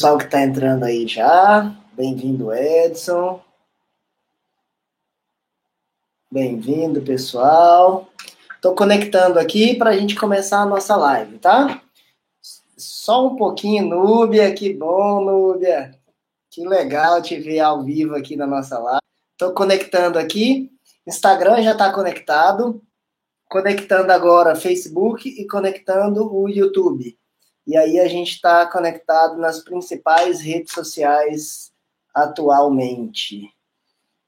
pessoal que está entrando aí já. Bem-vindo, Edson. Bem-vindo, pessoal. Estou conectando aqui para a gente começar a nossa live, tá? Só um pouquinho, Núbia. Que bom, Núbia. Que legal te ver ao vivo aqui na nossa live. Estou conectando aqui. Instagram já está conectado. Conectando agora Facebook e conectando o YouTube. E aí a gente está conectado nas principais redes sociais atualmente.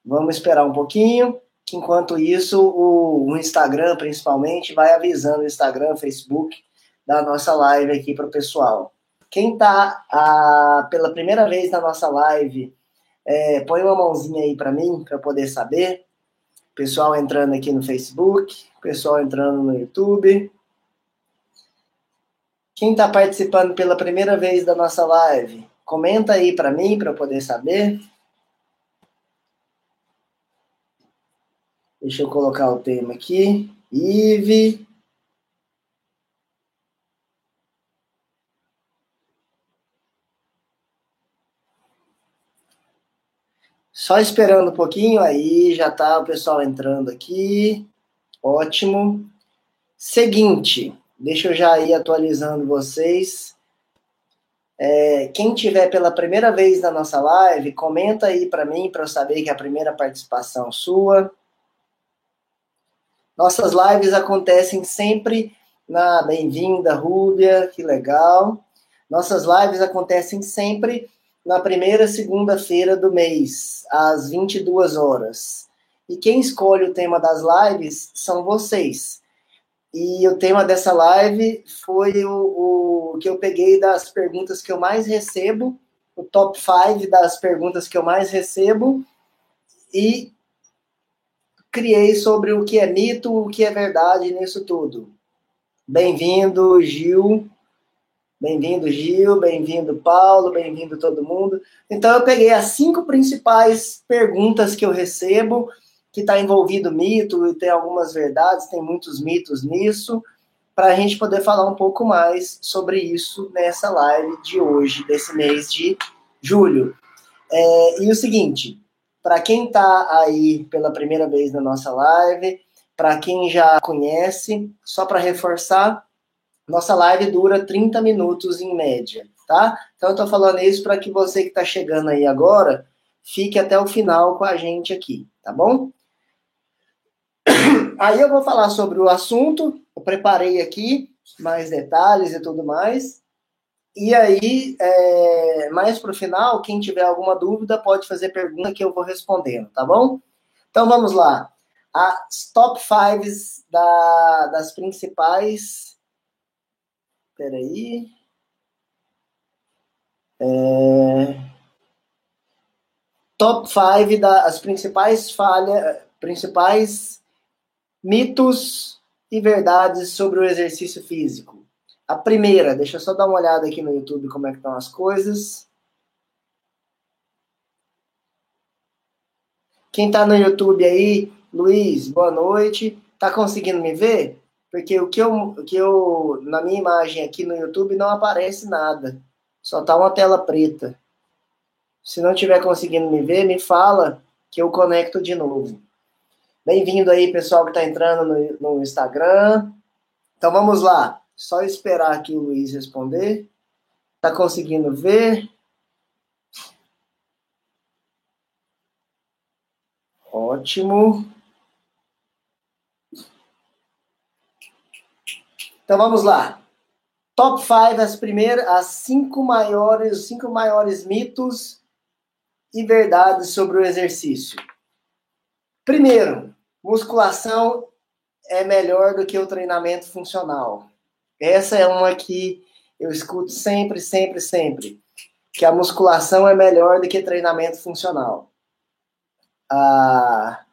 Vamos esperar um pouquinho, que enquanto isso o, o Instagram principalmente vai avisando o Instagram, Facebook da nossa live aqui para o pessoal. Quem está pela primeira vez na nossa live, é, põe uma mãozinha aí para mim, para poder saber. Pessoal entrando aqui no Facebook, pessoal entrando no YouTube. Quem está participando pela primeira vez da nossa live, comenta aí para mim, para eu poder saber. Deixa eu colocar o tema aqui. Ive. Só esperando um pouquinho, aí já tá o pessoal entrando aqui. Ótimo. Seguinte, Deixa eu já ir atualizando vocês. É, quem tiver pela primeira vez na nossa live, comenta aí para mim, para eu saber que é a primeira participação sua. Nossas lives acontecem sempre na Bem-vinda, Rúbia, que legal. Nossas lives acontecem sempre na primeira segunda-feira do mês, às 22 horas. E quem escolhe o tema das lives são vocês. E o tema dessa live foi o, o, que eu peguei das perguntas que eu mais recebo, o top 5 das perguntas que eu mais recebo, e criei sobre o que é mito, o que é verdade nisso tudo. Bem-vindo, Gil. Bem-vindo, Gil. Bem-vindo, Paulo. Bem-vindo, todo mundo. Então, eu peguei as cinco principais perguntas que eu recebo que está envolvido mito e tem algumas verdades, tem muitos mitos nisso, para a gente poder falar um pouco mais sobre isso nessa live de hoje, desse mês de julho. É, e o seguinte, para quem está aí pela primeira vez na nossa live, para quem já conhece, só para reforçar, nossa live dura 30 minutos em média, tá? Então eu estou falando isso para que você que está chegando aí agora fique até o final com a gente aqui, tá bom? Aí eu vou falar sobre o assunto, eu preparei aqui mais detalhes e tudo mais. E aí, é, mais para o final, quem tiver alguma dúvida pode fazer pergunta que eu vou respondendo, tá bom? Então vamos lá. As top 5 da, das principais. Peraí. É, top 5 das principais falhas, principais Mitos e verdades sobre o exercício físico. A primeira, deixa eu só dar uma olhada aqui no YouTube como é que estão as coisas. Quem está no YouTube aí, Luiz, boa noite. Tá conseguindo me ver? Porque o que eu, o que eu na minha imagem aqui no YouTube não aparece nada. Só tá uma tela preta. Se não estiver conseguindo me ver, me fala que eu conecto de novo. Bem-vindo aí, pessoal que está entrando no, no Instagram. Então vamos lá. Só esperar aqui o Luiz responder. Está conseguindo ver? Ótimo. Então vamos lá. Top 5, as primeiras, as cinco maiores, cinco maiores mitos e verdades sobre o exercício. Primeiro, musculação é melhor do que o treinamento funcional. Essa é uma que eu escuto sempre, sempre, sempre. Que a musculação é melhor do que treinamento funcional. Ah,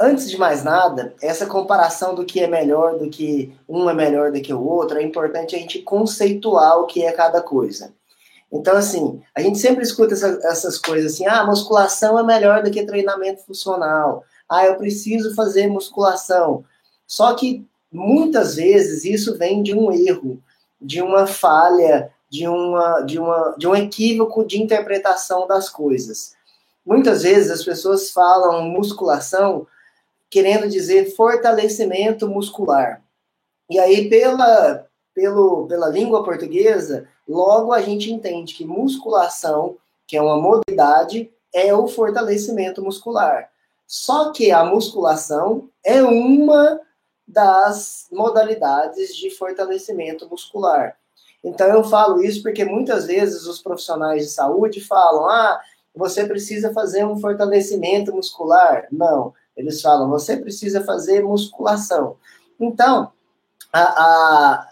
antes de mais nada, essa comparação do que é melhor do que um é melhor do que o outro, é importante a gente conceituar o que é cada coisa. Então, assim, a gente sempre escuta essa, essas coisas assim, ah, musculação é melhor do que treinamento funcional. Ah, eu preciso fazer musculação. Só que muitas vezes isso vem de um erro, de uma falha de, uma, de, uma, de um equívoco de interpretação das coisas. Muitas vezes as pessoas falam musculação querendo dizer fortalecimento muscular. E aí, pela, pelo, pela língua portuguesa, logo a gente entende que musculação, que é uma modalidade, é o fortalecimento muscular. Só que a musculação é uma das modalidades de fortalecimento muscular. Então eu falo isso porque muitas vezes os profissionais de saúde falam: "Ah, você precisa fazer um fortalecimento muscular". Não, eles falam: "Você precisa fazer musculação". Então, a, a,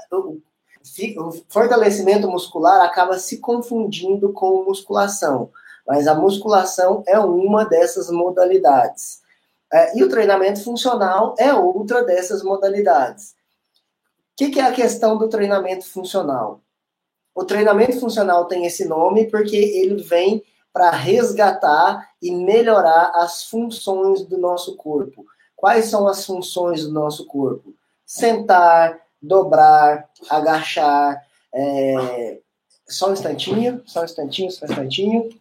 o, fortalecimento muscular acaba se confundindo com musculação, mas a musculação é uma dessas modalidades. É, e o treinamento funcional é outra dessas modalidades. O que, que é a questão do treinamento funcional? O treinamento funcional tem esse nome porque ele vem para resgatar e melhorar as funções do nosso corpo. Quais são as funções do nosso corpo? Sentar, dobrar, agachar. É... Só um instantinho, só um instantinho, só um instantinho.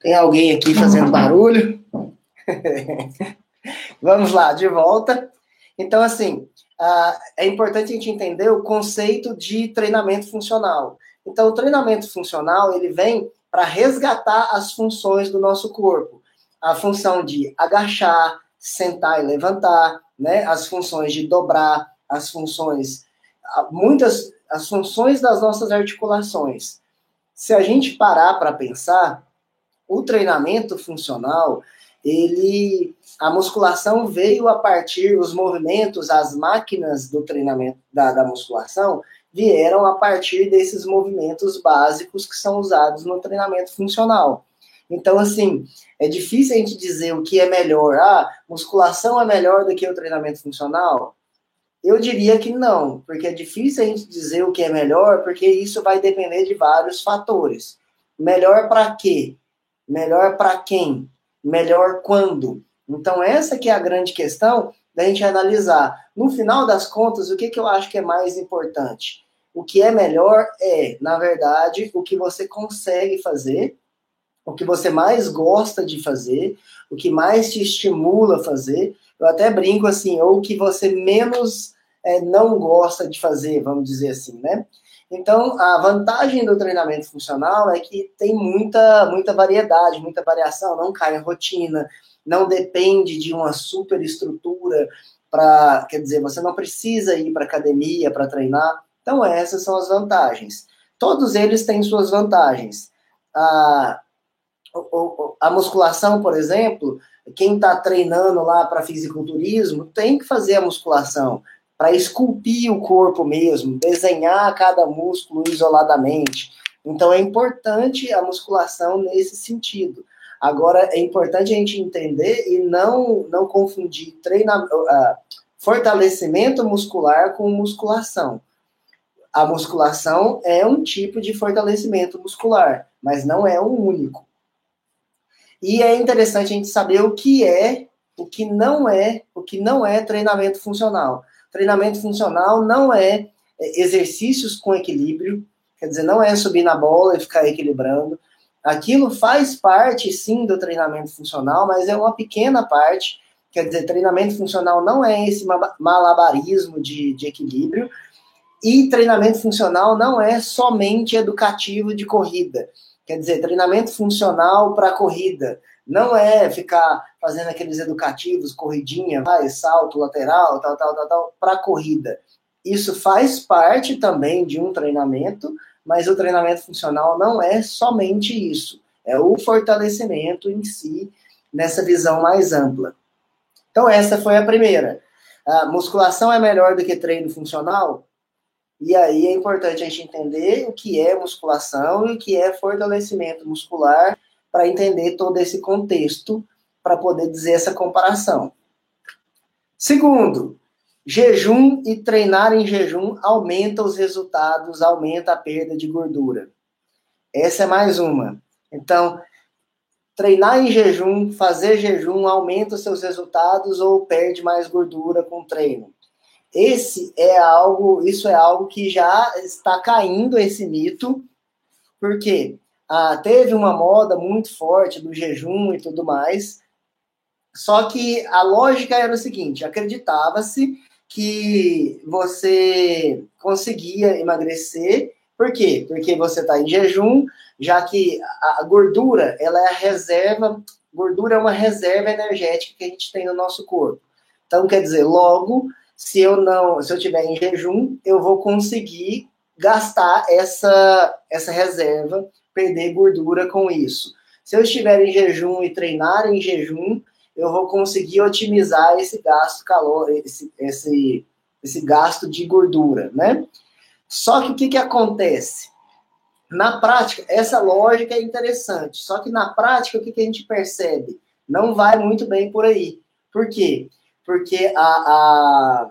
Tem alguém aqui fazendo barulho? Vamos lá, de volta. Então, assim, é importante a gente entender o conceito de treinamento funcional. Então, o treinamento funcional, ele vem para resgatar as funções do nosso corpo. A função de agachar, sentar e levantar, né? As funções de dobrar, as funções, muitas, as funções das nossas articulações. Se a gente parar para pensar, o treinamento funcional, ele, a musculação veio a partir, os movimentos, as máquinas do treinamento da, da musculação, vieram a partir desses movimentos básicos que são usados no treinamento funcional. Então, assim, é difícil a gente dizer o que é melhor. Ah, musculação é melhor do que o treinamento funcional? Eu diria que não, porque é difícil a gente dizer o que é melhor, porque isso vai depender de vários fatores. Melhor para quê? Melhor para quem? Melhor quando? Então, essa que é a grande questão da gente analisar. No final das contas, o que, que eu acho que é mais importante? O que é melhor é, na verdade, o que você consegue fazer, o que você mais gosta de fazer, o que mais te estimula a fazer. Eu até brinco assim, ou o que você menos é, não gosta de fazer, vamos dizer assim, né? Então, a vantagem do treinamento funcional é que tem muita, muita variedade, muita variação, não cai em rotina, não depende de uma super estrutura para, quer dizer, você não precisa ir para academia para treinar. Então, essas são as vantagens. Todos eles têm suas vantagens. A, a musculação, por exemplo, quem está treinando lá para fisiculturismo tem que fazer a musculação para esculpir o corpo mesmo, desenhar cada músculo isoladamente. Então é importante a musculação nesse sentido. Agora é importante a gente entender e não não confundir treinamento, uh, fortalecimento muscular com musculação. A musculação é um tipo de fortalecimento muscular, mas não é um único. E é interessante a gente saber o que é, o que não é, o que não é treinamento funcional. Treinamento funcional não é, é exercícios com equilíbrio, quer dizer, não é subir na bola e ficar equilibrando. Aquilo faz parte, sim, do treinamento funcional, mas é uma pequena parte. Quer dizer, treinamento funcional não é esse malabarismo de, de equilíbrio. E treinamento funcional não é somente educativo de corrida. Quer dizer, treinamento funcional para corrida. Não é ficar fazendo aqueles educativos, corridinha, vai, salto lateral, tal, tal, tal, tal, para corrida. Isso faz parte também de um treinamento, mas o treinamento funcional não é somente isso. É o fortalecimento em si, nessa visão mais ampla. Então, essa foi a primeira. A musculação é melhor do que treino funcional? E aí é importante a gente entender o que é musculação e o que é fortalecimento muscular para entender todo esse contexto, para poder dizer essa comparação. Segundo, jejum e treinar em jejum aumenta os resultados, aumenta a perda de gordura. Essa é mais uma. Então, treinar em jejum, fazer jejum, aumenta os seus resultados ou perde mais gordura com o treino. Esse é algo, isso é algo que já está caindo esse mito, porque ah, teve uma moda muito forte do jejum e tudo mais. Só que a lógica era o seguinte: acreditava-se que você conseguia emagrecer. Por quê? Porque você está em jejum, já que a gordura ela é a reserva, gordura é uma reserva energética que a gente tem no nosso corpo. Então, quer dizer, logo, se eu não, se eu tiver em jejum, eu vou conseguir gastar essa, essa reserva perder gordura com isso. Se eu estiver em jejum e treinar em jejum, eu vou conseguir otimizar esse gasto calor, esse, esse, esse gasto de gordura, né? Só que o que, que acontece? Na prática, essa lógica é interessante, só que na prática, o que, que a gente percebe? Não vai muito bem por aí. Por quê? Porque a, a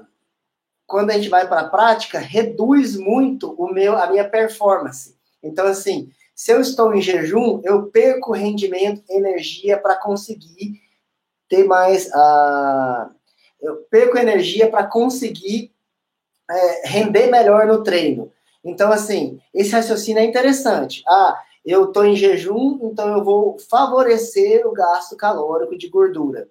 quando a gente vai para a prática, reduz muito o meu, a minha performance. Então, assim, se eu estou em jejum, eu perco rendimento, energia para conseguir ter mais. Uh, eu perco energia para conseguir é, render melhor no treino. Então, assim, esse raciocínio é interessante. Ah, eu estou em jejum, então eu vou favorecer o gasto calórico de gordura.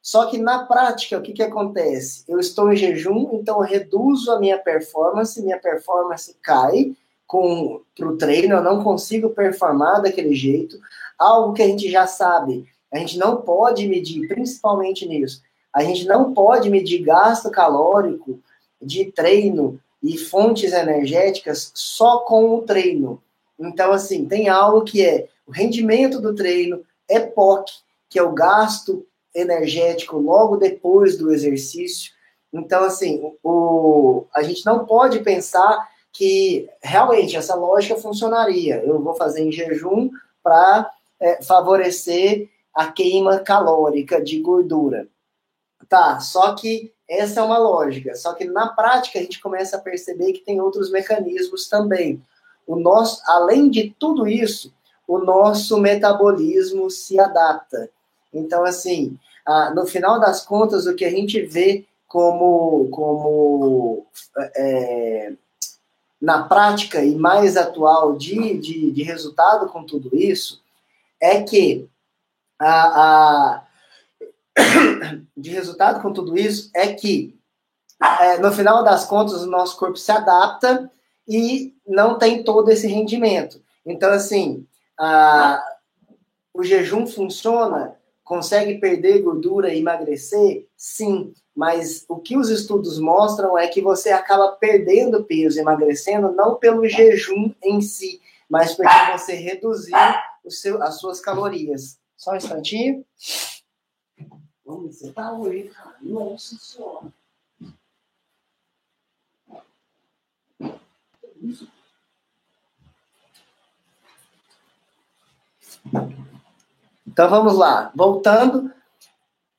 Só que na prática, o que, que acontece? Eu estou em jejum, então eu reduzo a minha performance, minha performance cai, com o treino, eu não consigo performar daquele jeito. Algo que a gente já sabe, a gente não pode medir, principalmente nisso. A gente não pode medir gasto calórico de treino e fontes energéticas só com o treino. Então, assim, tem algo que é o rendimento do treino, EPOC, que é o gasto energético logo depois do exercício. Então, assim, o, a gente não pode pensar que realmente essa lógica funcionaria. Eu vou fazer em jejum para é, favorecer a queima calórica de gordura. Tá, só que essa é uma lógica. Só que na prática a gente começa a perceber que tem outros mecanismos também. O nosso, além de tudo isso, o nosso metabolismo se adapta. Então, assim, no final das contas, o que a gente vê como, como é, na prática e mais atual de, de, de resultado com tudo isso é que a, a de resultado com tudo isso é que é, no final das contas o nosso corpo se adapta e não tem todo esse rendimento. Então assim, a, o jejum funciona, consegue perder gordura e emagrecer, sim. Mas o que os estudos mostram é que você acaba perdendo peso, emagrecendo, não pelo jejum em si, mas porque você reduziu seu, as suas calorias. Só um instantinho. Vamos sentar hoje, cara. Nossa senhora. Então vamos lá. Voltando,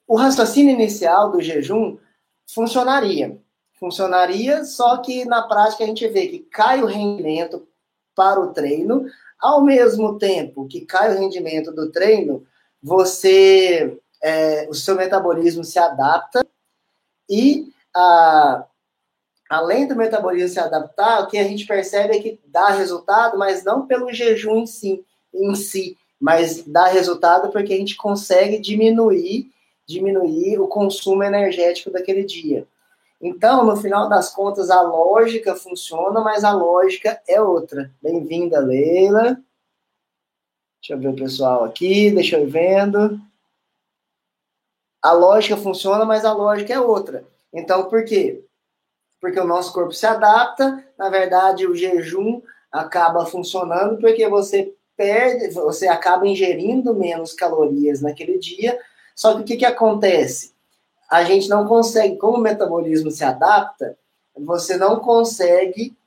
o raciocínio inicial do jejum funcionaria. Funcionaria, só que na prática a gente vê que cai o rendimento para o treino, ao mesmo tempo que cai o rendimento do treino, você é, o seu metabolismo se adapta e a, além do metabolismo se adaptar, o que a gente percebe é que dá resultado, mas não pelo jejum em si, em si mas dá resultado porque a gente consegue diminuir diminuir o consumo energético daquele dia. Então, no final das contas, a lógica funciona, mas a lógica é outra. Bem-vinda, Leila. Deixa eu ver o pessoal aqui, deixa eu ir vendo. A lógica funciona, mas a lógica é outra. Então, por quê? Porque o nosso corpo se adapta, na verdade, o jejum acaba funcionando porque você perde, você acaba ingerindo menos calorias naquele dia, só que o que, que acontece? A gente não consegue, como o metabolismo se adapta, você não consegue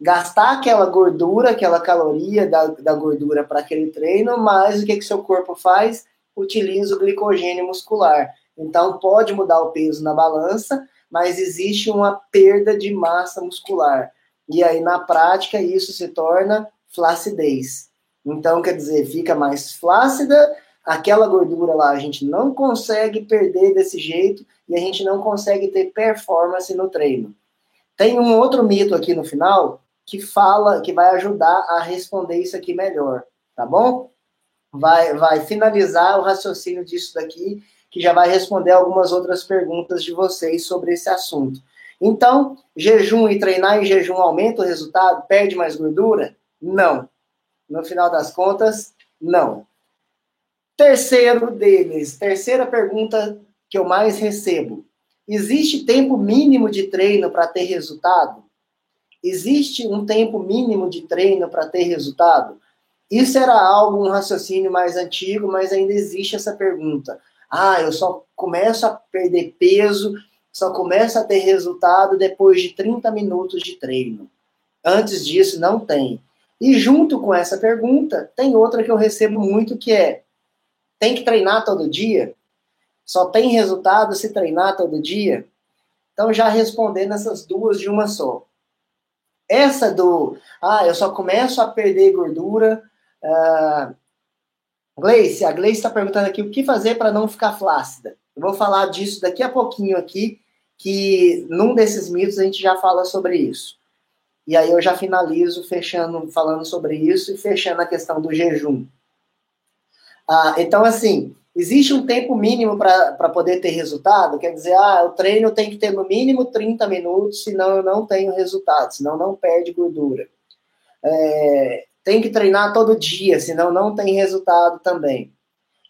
gastar aquela gordura, aquela caloria da, da gordura para aquele treino, mas o que, que seu corpo faz? Utiliza o glicogênio muscular. Então, pode mudar o peso na balança, mas existe uma perda de massa muscular. E aí, na prática, isso se torna flacidez. Então, quer dizer, fica mais flácida, aquela gordura lá a gente não consegue perder desse jeito e a gente não consegue ter performance no treino. Tem um outro mito aqui no final que fala, que vai ajudar a responder isso aqui melhor, tá bom? Vai, vai finalizar o raciocínio disso daqui, que já vai responder algumas outras perguntas de vocês sobre esse assunto. Então, jejum e treinar em jejum aumenta o resultado? Perde mais gordura? Não. No final das contas, não. Terceiro deles, terceira pergunta que eu mais recebo. Existe tempo mínimo de treino para ter resultado? Existe um tempo mínimo de treino para ter resultado? Isso era algo, um raciocínio mais antigo, mas ainda existe essa pergunta. Ah, eu só começo a perder peso, só começo a ter resultado depois de 30 minutos de treino. Antes disso, não tem. E junto com essa pergunta, tem outra que eu recebo muito que é: tem que treinar todo dia? Só tem resultado se treinar todo dia? Então, já respondendo essas duas de uma só. Essa do, ah, eu só começo a perder gordura. Uh, Gleice, a Gleice está perguntando aqui o que fazer para não ficar flácida. Eu vou falar disso daqui a pouquinho aqui, que num desses mitos a gente já fala sobre isso. E aí eu já finalizo fechando, falando sobre isso e fechando a questão do jejum. Ah, então, assim, existe um tempo mínimo para poder ter resultado? Quer dizer, ah, o treino tem que ter no mínimo 30 minutos, senão eu não tenho resultado, senão não perde gordura. É, tem que treinar todo dia, senão não tem resultado também.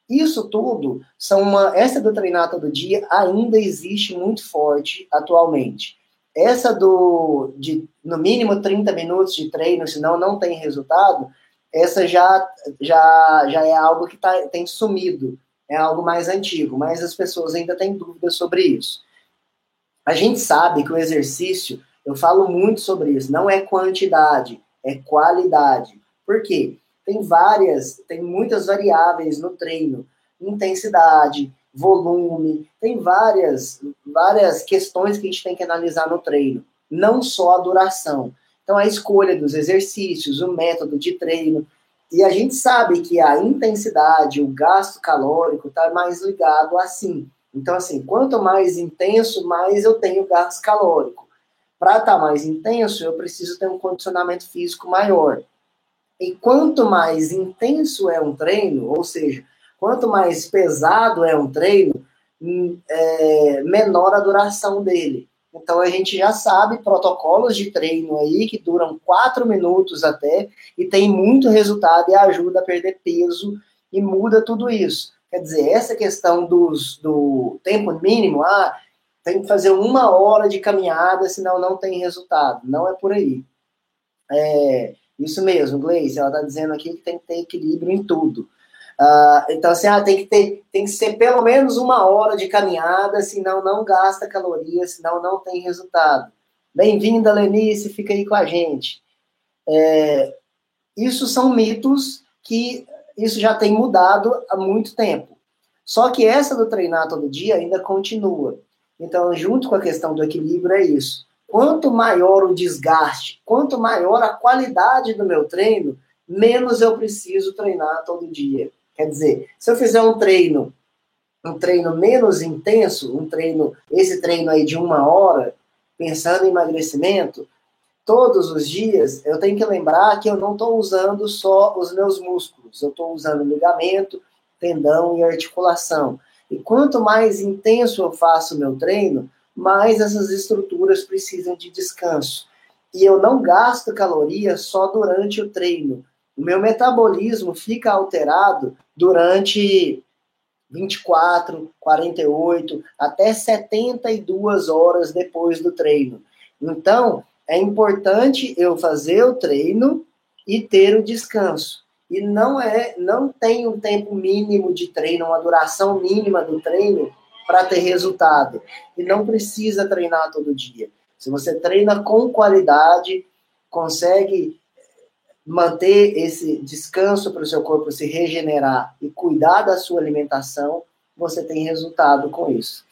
Isso tudo são uma. Essa do treinar todo dia ainda existe muito forte atualmente. Essa do de no mínimo 30 minutos de treino, senão não tem resultado, essa já, já, já é algo que tá, tem sumido, é algo mais antigo, mas as pessoas ainda têm dúvidas sobre isso. A gente sabe que o exercício, eu falo muito sobre isso, não é quantidade, é qualidade. Por quê? Tem várias, tem muitas variáveis no treino, intensidade, volume, tem várias, várias questões que a gente tem que analisar no treino, não só a duração. Então, a escolha dos exercícios, o método de treino. E a gente sabe que a intensidade, o gasto calórico está mais ligado assim. Então, assim, quanto mais intenso, mais eu tenho gasto calórico. Para estar tá mais intenso, eu preciso ter um condicionamento físico maior. E quanto mais intenso é um treino, ou seja, quanto mais pesado é um treino, hum, é, menor a duração dele. Então a gente já sabe protocolos de treino aí que duram quatro minutos até e tem muito resultado e ajuda a perder peso e muda tudo isso. Quer dizer, essa questão dos, do tempo mínimo, ah, tem que fazer uma hora de caminhada, senão não tem resultado. Não é por aí. É, isso mesmo, Gleice, ela está dizendo aqui que tem que ter equilíbrio em tudo. Uh, então, assim, ah, tem, que ter, tem que ser pelo menos uma hora de caminhada, senão não gasta calorias, senão não tem resultado. Bem-vinda, Lenice, fica aí com a gente. É, isso são mitos que isso já tem mudado há muito tempo. Só que essa do treinar todo dia ainda continua. Então, junto com a questão do equilíbrio, é isso. Quanto maior o desgaste, quanto maior a qualidade do meu treino, menos eu preciso treinar todo dia. Quer dizer, se eu fizer um treino, um treino menos intenso, um treino, esse treino aí de uma hora, pensando em emagrecimento, todos os dias eu tenho que lembrar que eu não estou usando só os meus músculos, eu estou usando ligamento, tendão e articulação. E quanto mais intenso eu faço o meu treino, mais essas estruturas precisam de descanso. E eu não gasto calorias só durante o treino. O meu metabolismo fica alterado durante 24, 48, até 72 horas depois do treino. Então, é importante eu fazer o treino e ter o descanso. E não é, não tem um tempo mínimo de treino, uma duração mínima do treino para ter resultado. E não precisa treinar todo dia. Se você treina com qualidade, consegue manter esse descanso para o seu corpo se regenerar e cuidar da sua alimentação, você tem resultado com isso.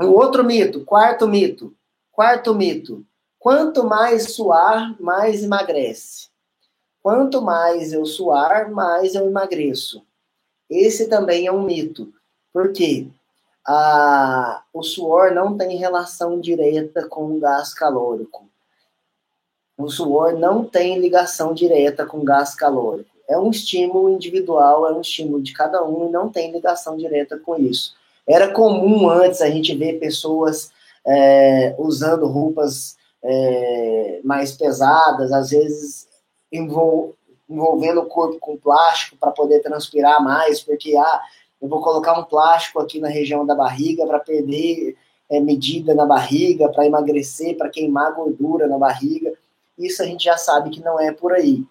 Um outro mito, quarto mito. Quarto mito. Quanto mais suar, mais emagrece. Quanto mais eu suar, mais eu emagreço. Esse também é um mito. Por quê? Ah, o suor não tem relação direta com o gás calórico. O suor não tem ligação direta com gás calórico. É um estímulo individual, é um estímulo de cada um e não tem ligação direta com isso. Era comum antes a gente ver pessoas é, usando roupas é, mais pesadas, às vezes envol envolvendo o corpo com plástico para poder transpirar mais, porque ah, eu vou colocar um plástico aqui na região da barriga para perder é, medida na barriga, para emagrecer, para queimar gordura na barriga. Isso a gente já sabe que não é por aí.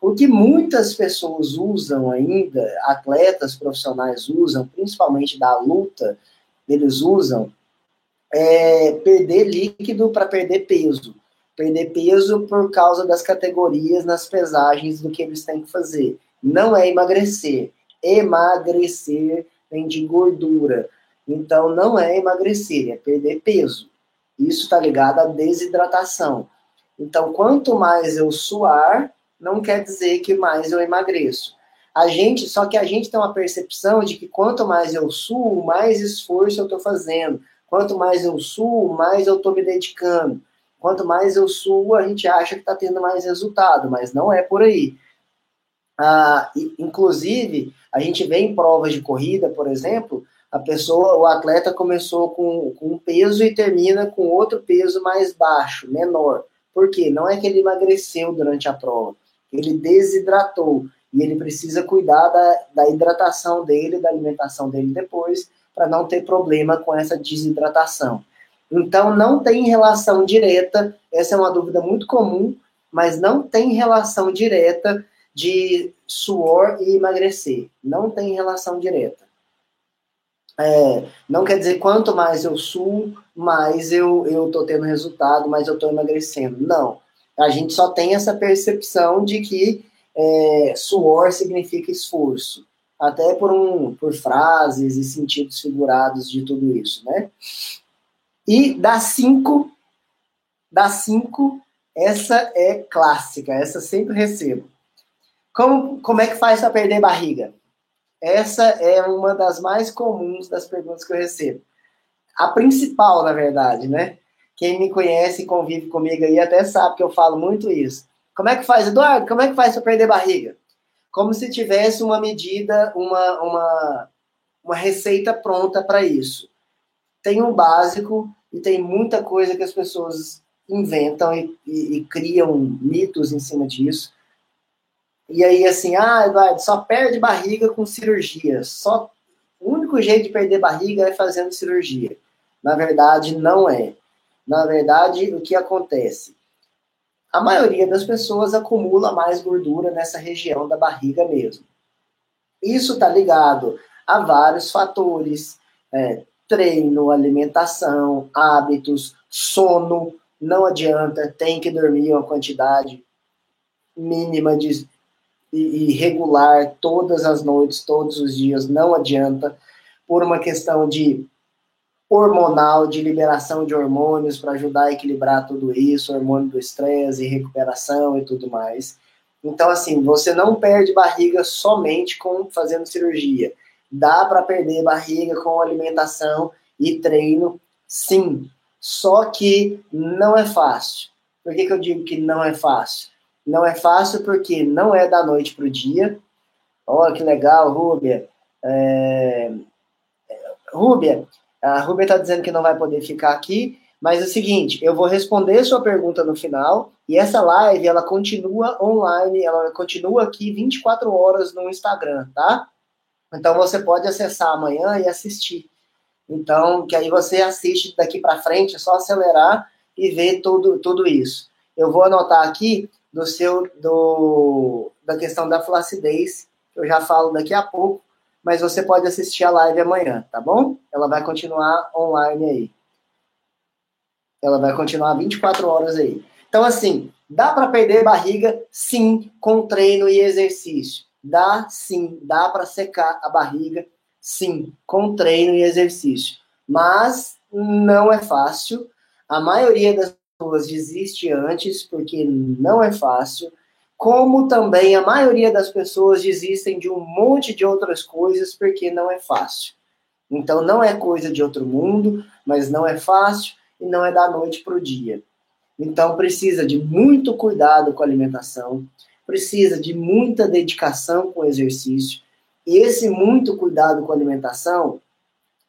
O que muitas pessoas usam ainda, atletas profissionais usam, principalmente da luta, eles usam é perder líquido para perder peso. Perder peso por causa das categorias nas pesagens do que eles têm que fazer. Não é emagrecer. Emagrecer vem de gordura. Então, não é emagrecer, é perder peso. Isso está ligado à desidratação. Então, quanto mais eu suar, não quer dizer que mais eu emagreço. A gente, só que a gente tem uma percepção de que quanto mais eu suo, mais esforço eu estou fazendo. Quanto mais eu suo, mais eu estou me dedicando. Quanto mais eu suo, a gente acha que está tendo mais resultado, mas não é por aí. Ah, inclusive, a gente vê em provas de corrida, por exemplo, a pessoa, o atleta começou com, com um peso e termina com outro peso mais baixo, menor. Por quê? Não é que ele emagreceu durante a prova, ele desidratou e ele precisa cuidar da, da hidratação dele, da alimentação dele depois, para não ter problema com essa desidratação. Então, não tem relação direta, essa é uma dúvida muito comum, mas não tem relação direta de suor e emagrecer. Não tem relação direta. É, não quer dizer quanto mais eu suo, mais eu eu tô tendo resultado, mais eu tô emagrecendo. Não. A gente só tem essa percepção de que é, suor significa esforço, até por um por frases e sentidos figurados de tudo isso, né? E das cinco, das cinco, essa é clássica, essa sempre recebo. Como, como é que faz para perder barriga? Essa é uma das mais comuns das perguntas que eu recebo. A principal, na verdade, né? Quem me conhece e convive comigo aí até sabe que eu falo muito isso. Como é que faz, Eduardo? Como é que faz para perder barriga? Como se tivesse uma medida, uma, uma, uma receita pronta para isso. Tem um básico e tem muita coisa que as pessoas inventam e, e, e criam mitos em cima disso. E aí, assim, ah, Eduardo, só perde barriga com cirurgia. Só o único jeito de perder barriga é fazendo cirurgia. Na verdade, não é. Na verdade, o que acontece? A maioria das pessoas acumula mais gordura nessa região da barriga mesmo. Isso está ligado a vários fatores: é, treino, alimentação, hábitos, sono. Não adianta, tem que dormir uma quantidade mínima de e, regular todas as noites, todos os dias, não adianta, por uma questão de hormonal, de liberação de hormônios para ajudar a equilibrar tudo isso, hormônio do estresse e recuperação e tudo mais. Então, assim, você não perde barriga somente com fazendo cirurgia. Dá para perder barriga com alimentação e treino, sim. Só que não é fácil. Por que, que eu digo que não é fácil? Não é fácil porque não é da noite para o dia. Olha que legal, Rúbia. É... Rúbia, a Rúbia está dizendo que não vai poder ficar aqui, mas é o seguinte, eu vou responder sua pergunta no final e essa live ela continua online, ela continua aqui 24 horas no Instagram, tá? Então você pode acessar amanhã e assistir. Então, que aí você assiste daqui para frente, é só acelerar e ver tudo, tudo isso. Eu vou anotar aqui do seu do da questão da flacidez, que eu já falo daqui a pouco, mas você pode assistir a live amanhã, tá bom? Ela vai continuar online aí. Ela vai continuar 24 horas aí. Então assim, dá para perder barriga sim com treino e exercício. Dá sim, dá para secar a barriga sim, com treino e exercício. Mas não é fácil. A maioria das pessoas desiste antes, porque não é fácil. como também a maioria das pessoas desistem de um monte de outras coisas porque não é fácil. Então não é coisa de outro mundo, mas não é fácil e não é da noite para o dia. Então precisa de muito cuidado com a alimentação, precisa de muita dedicação com o exercício. E esse muito cuidado com a alimentação,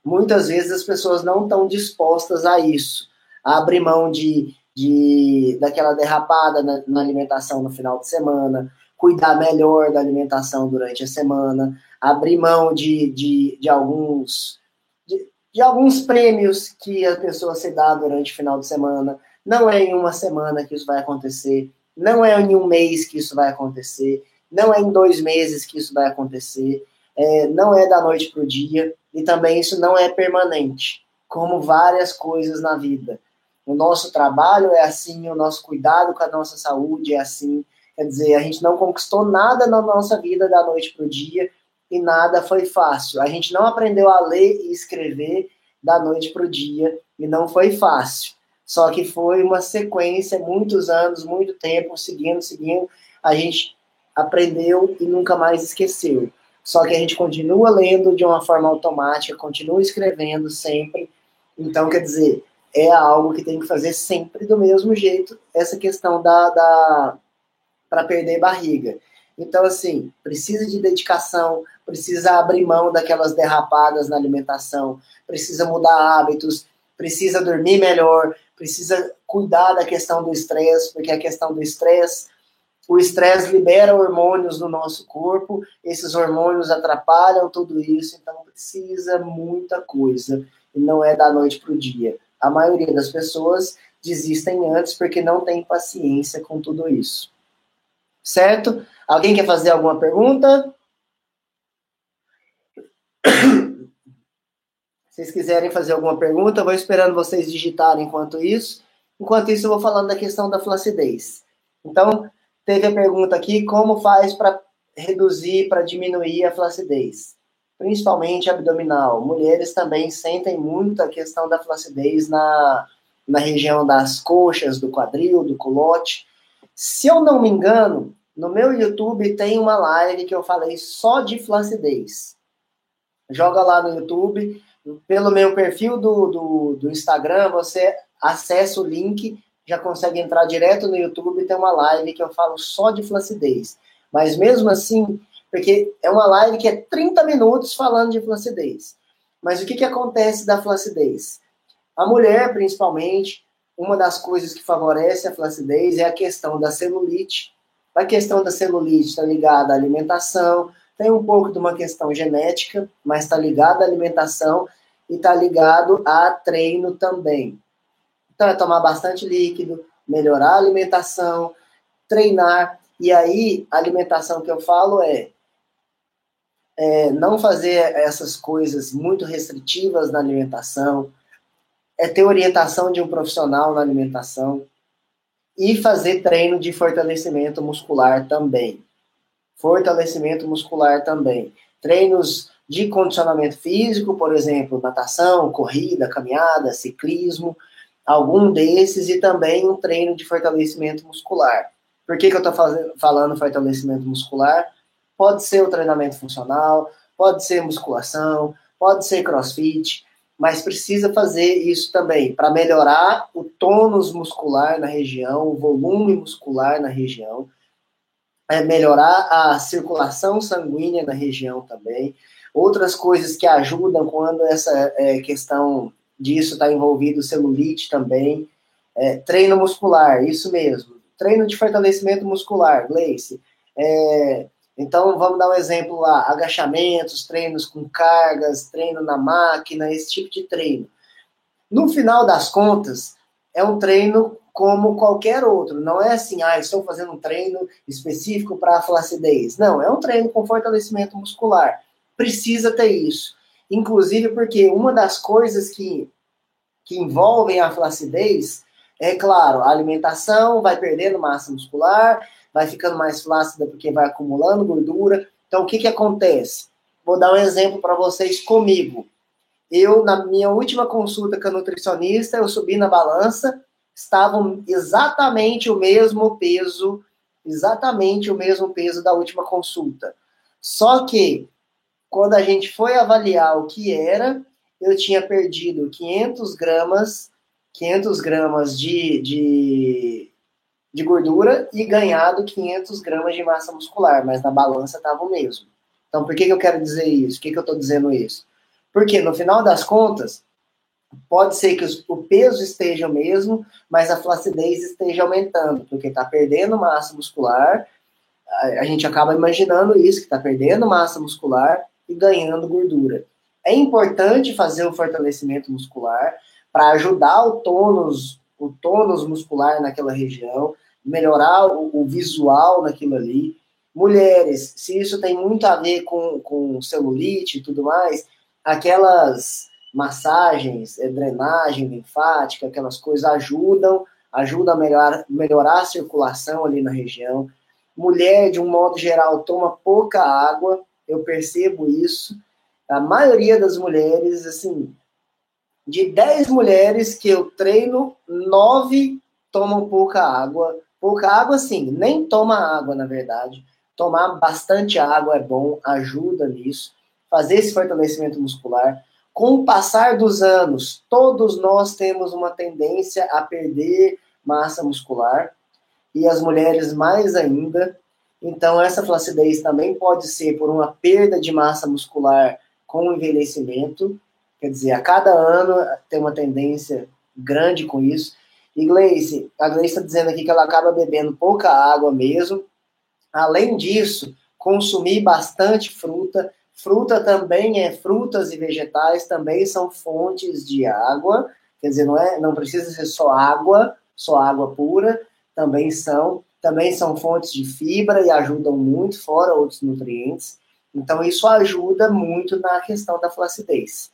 muitas vezes as pessoas não estão dispostas a isso, a abrir mão de, de daquela derrapada na, na alimentação no final de semana, cuidar melhor da alimentação durante a semana, abrir mão de, de, de alguns de, de, alguns prêmios que a pessoa se dá durante o final de semana. Não é em uma semana que isso vai acontecer, não é em um mês que isso vai acontecer, não é em dois meses que isso vai acontecer, é, não é da noite para o dia, e também isso não é permanente, como várias coisas na vida. O nosso trabalho é assim, o nosso cuidado com a nossa saúde é assim. Quer dizer, a gente não conquistou nada na nossa vida da noite para o dia, e nada foi fácil. A gente não aprendeu a ler e escrever da noite para o dia e não foi fácil. Só que foi uma sequência, muitos anos, muito tempo, seguindo, seguindo. A gente aprendeu e nunca mais esqueceu. Só que a gente continua lendo de uma forma automática, continua escrevendo sempre. Então, quer dizer, é algo que tem que fazer sempre do mesmo jeito, essa questão da, da para perder barriga. Então, assim, precisa de dedicação, precisa abrir mão daquelas derrapadas na alimentação, precisa mudar hábitos, precisa dormir melhor, precisa cuidar da questão do estresse, porque a questão do estresse, o estresse libera hormônios no nosso corpo, esses hormônios atrapalham tudo isso, então precisa muita coisa, e não é da noite para o dia. A maioria das pessoas desistem antes porque não tem paciência com tudo isso. Certo? Alguém quer fazer alguma pergunta? Se vocês quiserem fazer alguma pergunta, eu vou esperando vocês digitarem enquanto isso. Enquanto isso, eu vou falando da questão da flacidez. Então, teve a pergunta aqui: como faz para reduzir, para diminuir a flacidez? Principalmente abdominal. Mulheres também sentem muito a questão da flacidez na, na região das coxas, do quadril, do culote. Se eu não me engano, no meu YouTube tem uma live que eu falei só de flacidez. Joga lá no YouTube. Pelo meu perfil do, do, do Instagram, você acessa o link, já consegue entrar direto no YouTube e tem uma live que eu falo só de flacidez. Mas mesmo assim, porque é uma live que é 30 minutos falando de flacidez. Mas o que, que acontece da flacidez? A mulher, principalmente, uma das coisas que favorece a flacidez é a questão da celulite, a questão da celulite está ligada à alimentação, tem um pouco de uma questão genética, mas está ligada à alimentação e está ligado a treino também. Então é tomar bastante líquido, melhorar a alimentação, treinar. E aí, a alimentação que eu falo é, é não fazer essas coisas muito restritivas na alimentação, é ter orientação de um profissional na alimentação, e fazer treino de fortalecimento muscular também. Fortalecimento muscular também. Treinos de condicionamento físico, por exemplo, natação, corrida, caminhada, ciclismo, algum desses e também um treino de fortalecimento muscular. Por que, que eu estou falando fortalecimento muscular? Pode ser o treinamento funcional, pode ser musculação, pode ser crossfit, mas precisa fazer isso também para melhorar o tônus muscular na região, o volume muscular na região, é melhorar a circulação sanguínea na região também. Outras coisas que ajudam quando essa é, questão disso está envolvido, celulite também. É, treino muscular, isso mesmo. Treino de fortalecimento muscular, Gleice. É, então, vamos dar um exemplo lá: agachamentos, treinos com cargas, treino na máquina, esse tipo de treino. No final das contas, é um treino como qualquer outro. Não é assim, ah, estou fazendo um treino específico para flacidez. Não, é um treino com fortalecimento muscular. Precisa ter isso. Inclusive porque uma das coisas que, que envolvem a flacidez é, claro, a alimentação vai perdendo massa muscular, vai ficando mais flácida porque vai acumulando gordura. Então, o que, que acontece? Vou dar um exemplo para vocês comigo. Eu, na minha última consulta com a nutricionista, eu subi na balança, estavam exatamente o mesmo peso exatamente o mesmo peso da última consulta. Só que, quando a gente foi avaliar o que era, eu tinha perdido 500 gramas, 500 gramas de, de, de gordura e ganhado 500 gramas de massa muscular, mas na balança estava o mesmo. Então, por que, que eu quero dizer isso? Por que, que eu estou dizendo isso? Porque, no final das contas, pode ser que o peso esteja o mesmo, mas a flacidez esteja aumentando, porque está perdendo massa muscular, a gente acaba imaginando isso, que está perdendo massa muscular e ganhando gordura. É importante fazer o fortalecimento muscular para ajudar o tônus, o tônus muscular naquela região, melhorar o, o visual naquilo ali. Mulheres, se isso tem muito a ver com, com celulite e tudo mais, aquelas massagens, é, drenagem linfática, aquelas coisas ajudam, ajudam a melhorar, melhorar a circulação ali na região. Mulher, de um modo geral, toma pouca água, eu percebo isso. A maioria das mulheres, assim, de 10 mulheres que eu treino, 9 tomam pouca água. Pouca água, sim, nem toma água, na verdade. Tomar bastante água é bom, ajuda nisso. Fazer esse fortalecimento muscular. Com o passar dos anos, todos nós temos uma tendência a perder massa muscular e as mulheres mais ainda. Então, essa flacidez também pode ser por uma perda de massa muscular com o envelhecimento, quer dizer, a cada ano tem uma tendência grande com isso. E Gleice, a Gleice está dizendo aqui que ela acaba bebendo pouca água mesmo. Além disso, consumir bastante fruta. Fruta também é frutas e vegetais também são fontes de água. Quer dizer, não é, não precisa ser só água, só água pura, também são, também são fontes de fibra e ajudam muito, fora outros nutrientes. Então, isso ajuda muito na questão da flacidez.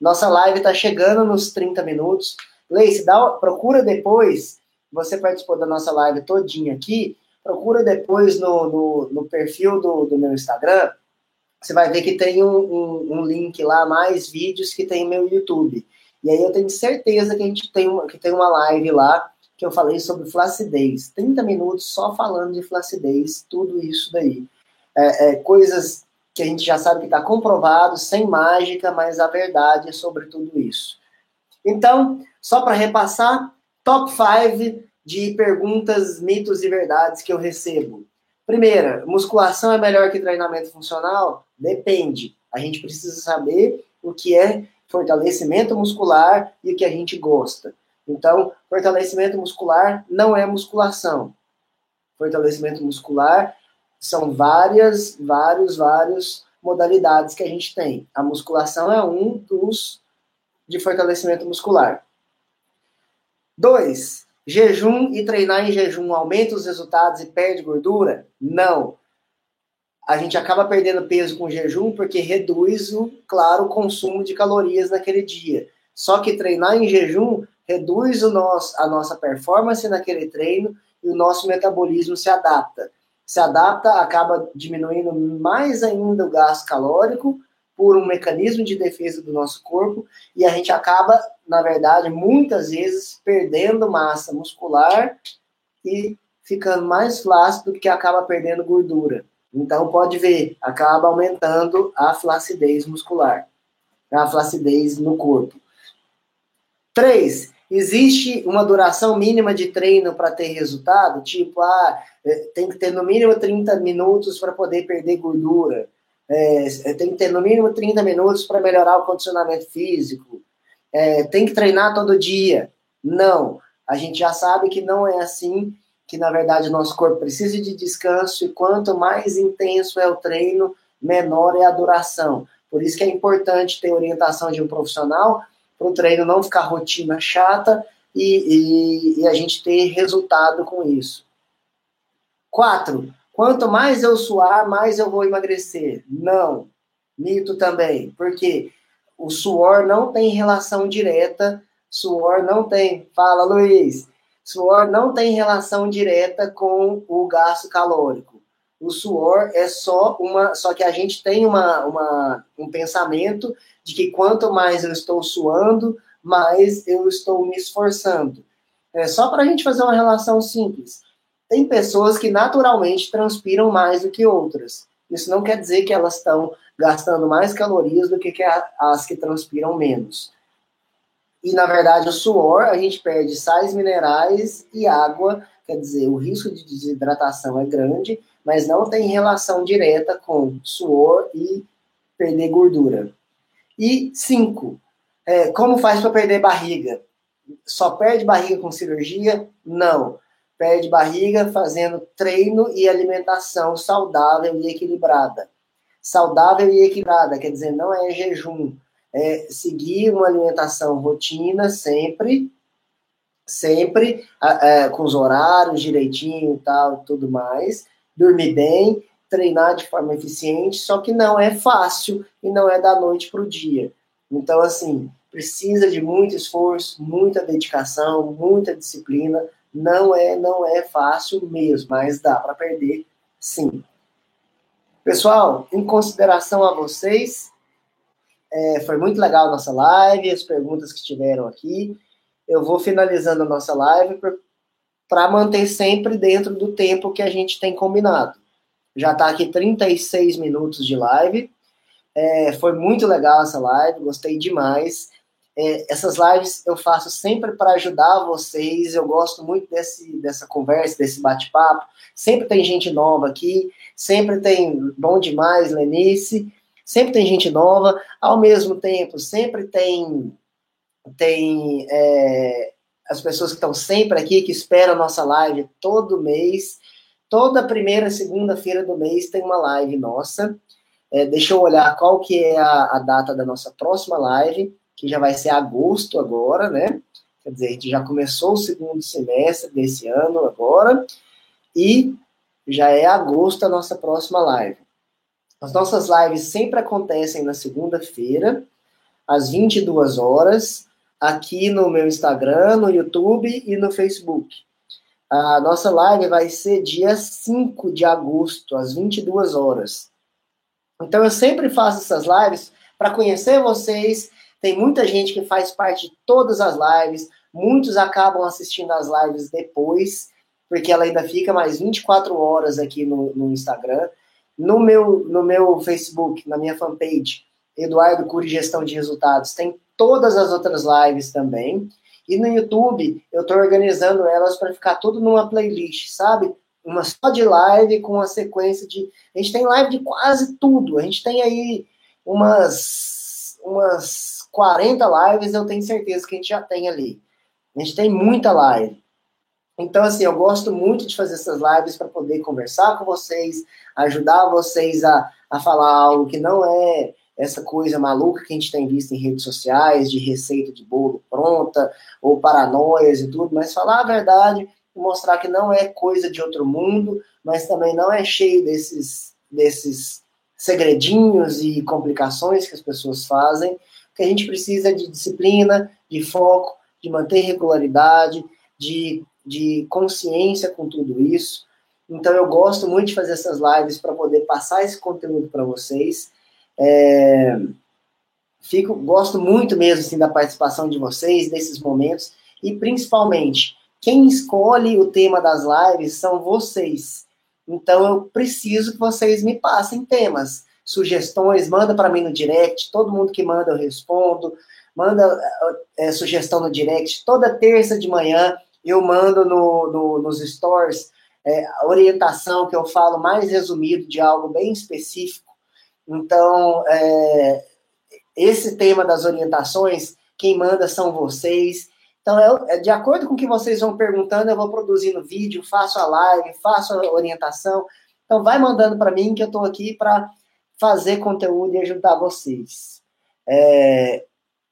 Nossa live está chegando nos 30 minutos. Leice, dá, procura depois, você participou da nossa live todinha aqui, procura depois no, no, no perfil do, do, meu Instagram, você vai ver que tem um, um, um, link lá, mais vídeos que tem meu YouTube. E aí eu tenho certeza que a gente tem uma, que tem uma live lá que eu falei sobre flacidez. 30 minutos só falando de flacidez, tudo isso daí. É, é, coisas que a gente já sabe que está comprovado, sem mágica, mas a verdade é sobre tudo isso. Então, só para repassar, top 5 de perguntas, mitos e verdades que eu recebo. Primeira, musculação é melhor que treinamento funcional? Depende. A gente precisa saber o que é fortalecimento muscular e o que a gente gosta. Então, fortalecimento muscular não é musculação. Fortalecimento muscular são várias, vários, vários modalidades que a gente tem. A musculação é um dos de fortalecimento muscular. Dois, jejum e treinar em jejum aumenta os resultados e perde gordura? Não. A gente acaba perdendo peso com jejum porque reduz o, claro, o consumo de calorias naquele dia. Só que treinar em jejum reduz o nosso, a nossa performance naquele treino e o nosso metabolismo se adapta se adapta, acaba diminuindo mais ainda o gasto calórico por um mecanismo de defesa do nosso corpo e a gente acaba, na verdade, muitas vezes perdendo massa muscular e ficando mais flácido que acaba perdendo gordura. Então pode ver, acaba aumentando a flacidez muscular, a flacidez no corpo. Três, Existe uma duração mínima de treino para ter resultado? Tipo, ah, é, tem que ter no mínimo 30 minutos para poder perder gordura. É, é, tem que ter no mínimo 30 minutos para melhorar o condicionamento físico. É, tem que treinar todo dia. Não. A gente já sabe que não é assim, que na verdade o nosso corpo precisa de descanso e quanto mais intenso é o treino, menor é a duração. Por isso que é importante ter orientação de um profissional para o treino não ficar rotina chata e, e, e, a gente ter resultado com isso. Quatro, quanto mais eu suar, mais eu vou emagrecer. Não, mito também, porque o suor não tem relação direta, suor não tem, fala Luiz, suor não tem relação direta com o gasto calórico o suor é só uma. Só que a gente tem uma, uma, um pensamento de que quanto mais eu estou suando, mais eu estou me esforçando. É só para a gente fazer uma relação simples. Tem pessoas que naturalmente transpiram mais do que outras. Isso não quer dizer que elas estão gastando mais calorias do que as que transpiram menos. E, na verdade, o suor, a gente perde sais minerais e água, quer dizer, o risco de desidratação é grande, mas não tem relação direta com suor e perder gordura. E cinco, é, como faz para perder barriga? Só perde barriga com cirurgia? Não. Perde barriga fazendo treino e alimentação saudável e equilibrada. Saudável e equilibrada, quer dizer, não é jejum. É seguir uma alimentação rotina sempre, sempre, é, com os horários direitinho e tal, tudo mais. Dormir bem, treinar de forma eficiente, só que não é fácil e não é da noite para o dia. Então, assim, precisa de muito esforço, muita dedicação, muita disciplina. Não é, não é fácil mesmo, mas dá para perder, sim. Pessoal, em consideração a vocês, é, foi muito legal a nossa live, as perguntas que tiveram aqui. Eu vou finalizando a nossa live para manter sempre dentro do tempo que a gente tem combinado. Já está aqui 36 minutos de live. É, foi muito legal essa live, gostei demais. É, essas lives eu faço sempre para ajudar vocês. Eu gosto muito desse, dessa conversa, desse bate-papo. Sempre tem gente nova aqui, sempre tem bom demais, Lenice. Sempre tem gente nova. Ao mesmo tempo, sempre tem tem é, as pessoas que estão sempre aqui, que esperam a nossa live todo mês. Toda primeira segunda-feira do mês tem uma live nossa. É, deixa eu olhar qual que é a, a, data da nossa próxima live, que já vai ser agosto agora, né? Quer dizer, a gente já começou o segundo semestre desse ano agora, e já é agosto a nossa próxima live. As nossas lives sempre acontecem na segunda-feira, às 22 horas, aqui no meu Instagram, no YouTube e no Facebook. A nossa live vai ser dia 5 de agosto, às 22 horas. Então eu sempre faço essas lives para conhecer vocês. Tem muita gente que faz parte de todas as lives, muitos acabam assistindo as lives depois, porque ela ainda fica mais 24 horas aqui no, no Instagram. No meu, no meu Facebook, na minha fanpage, Eduardo Cury Gestão de Resultados, tem todas as outras lives também. E no YouTube, eu estou organizando elas para ficar tudo numa playlist, sabe? uma só de live com uma sequência de. A gente tem live de quase tudo. A gente tem aí umas, umas 40 lives, eu tenho certeza que a gente já tem ali. A gente tem muita live. Então, assim, eu gosto muito de fazer essas lives para poder conversar com vocês, ajudar vocês a, a falar algo que não é essa coisa maluca que a gente tem visto em redes sociais, de receita de bolo pronta, ou paranoias e tudo, mas falar a verdade mostrar que não é coisa de outro mundo, mas também não é cheio desses, desses segredinhos e complicações que as pessoas fazem, que a gente precisa de disciplina, de foco, de manter regularidade, de, de consciência com tudo isso. Então eu gosto muito de fazer essas lives para poder passar esse conteúdo para vocês. É, fico, gosto muito mesmo assim, da participação de vocês, desses momentos, e principalmente quem escolhe o tema das lives são vocês. Então eu preciso que vocês me passem temas, sugestões, manda para mim no direct, todo mundo que manda eu respondo, manda é, sugestão no direct, toda terça de manhã eu mando no, no nos stores é, a orientação que eu falo mais resumido de algo bem específico. Então, é, esse tema das orientações, quem manda são vocês. Então, é, é, de acordo com o que vocês vão perguntando, eu vou produzindo vídeo, faço a live, faço a orientação. Então, vai mandando para mim que eu estou aqui para fazer conteúdo e ajudar vocês. É...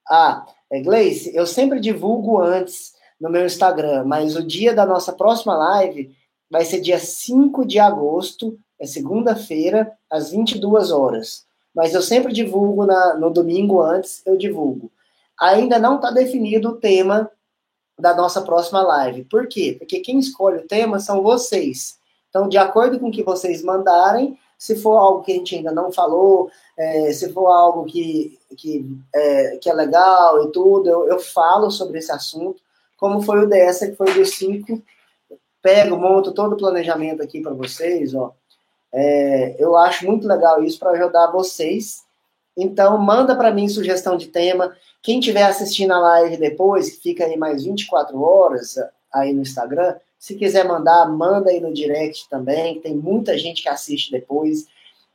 Ah, é, Gleice, eu sempre divulgo antes no meu Instagram, mas o dia da nossa próxima live vai ser dia 5 de agosto, é segunda-feira, às 22 horas. Mas eu sempre divulgo na, no domingo antes, eu divulgo. Ainda não está definido o tema da nossa próxima live. Por quê? Porque quem escolhe o tema são vocês. Então, de acordo com o que vocês mandarem, se for algo que a gente ainda não falou, é, se for algo que, que, é, que é legal e tudo, eu, eu falo sobre esse assunto, como foi o dessa, que foi dos cinco pego, monto todo o planejamento aqui para vocês, ó. É, eu acho muito legal isso para ajudar vocês. Então, manda para mim sugestão de tema. Quem estiver assistindo a live depois, que fica aí mais 24 horas aí no Instagram, se quiser mandar, manda aí no direct também. Tem muita gente que assiste depois.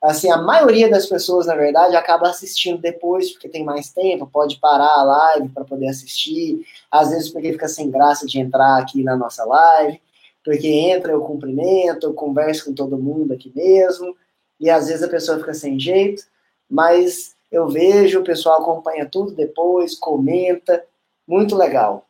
Assim, a maioria das pessoas, na verdade, acaba assistindo depois, porque tem mais tempo, pode parar a live para poder assistir. Às vezes, porque fica sem graça de entrar aqui na nossa live, porque entra, eu cumprimento, eu converso com todo mundo aqui mesmo, e às vezes a pessoa fica sem jeito, mas eu vejo, o pessoal acompanha tudo depois, comenta, muito legal.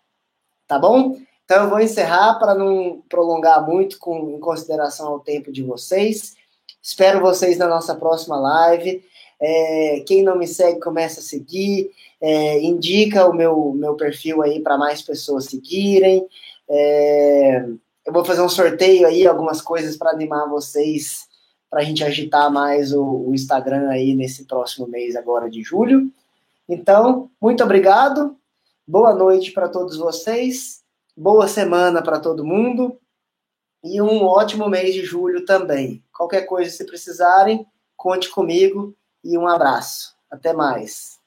Tá bom? Então eu vou encerrar para não prolongar muito com em consideração ao tempo de vocês. Espero vocês na nossa próxima live. É, quem não me segue, começa a seguir. É, indica o meu, meu perfil aí para mais pessoas seguirem. É, eu vou fazer um sorteio aí, algumas coisas para animar vocês, para a gente agitar mais o, o Instagram aí nesse próximo mês agora de julho. Então, muito obrigado. Boa noite para todos vocês boa semana para todo mundo e um ótimo mês de julho também. Qualquer coisa, se precisarem, conte comigo e um abraço. Até mais.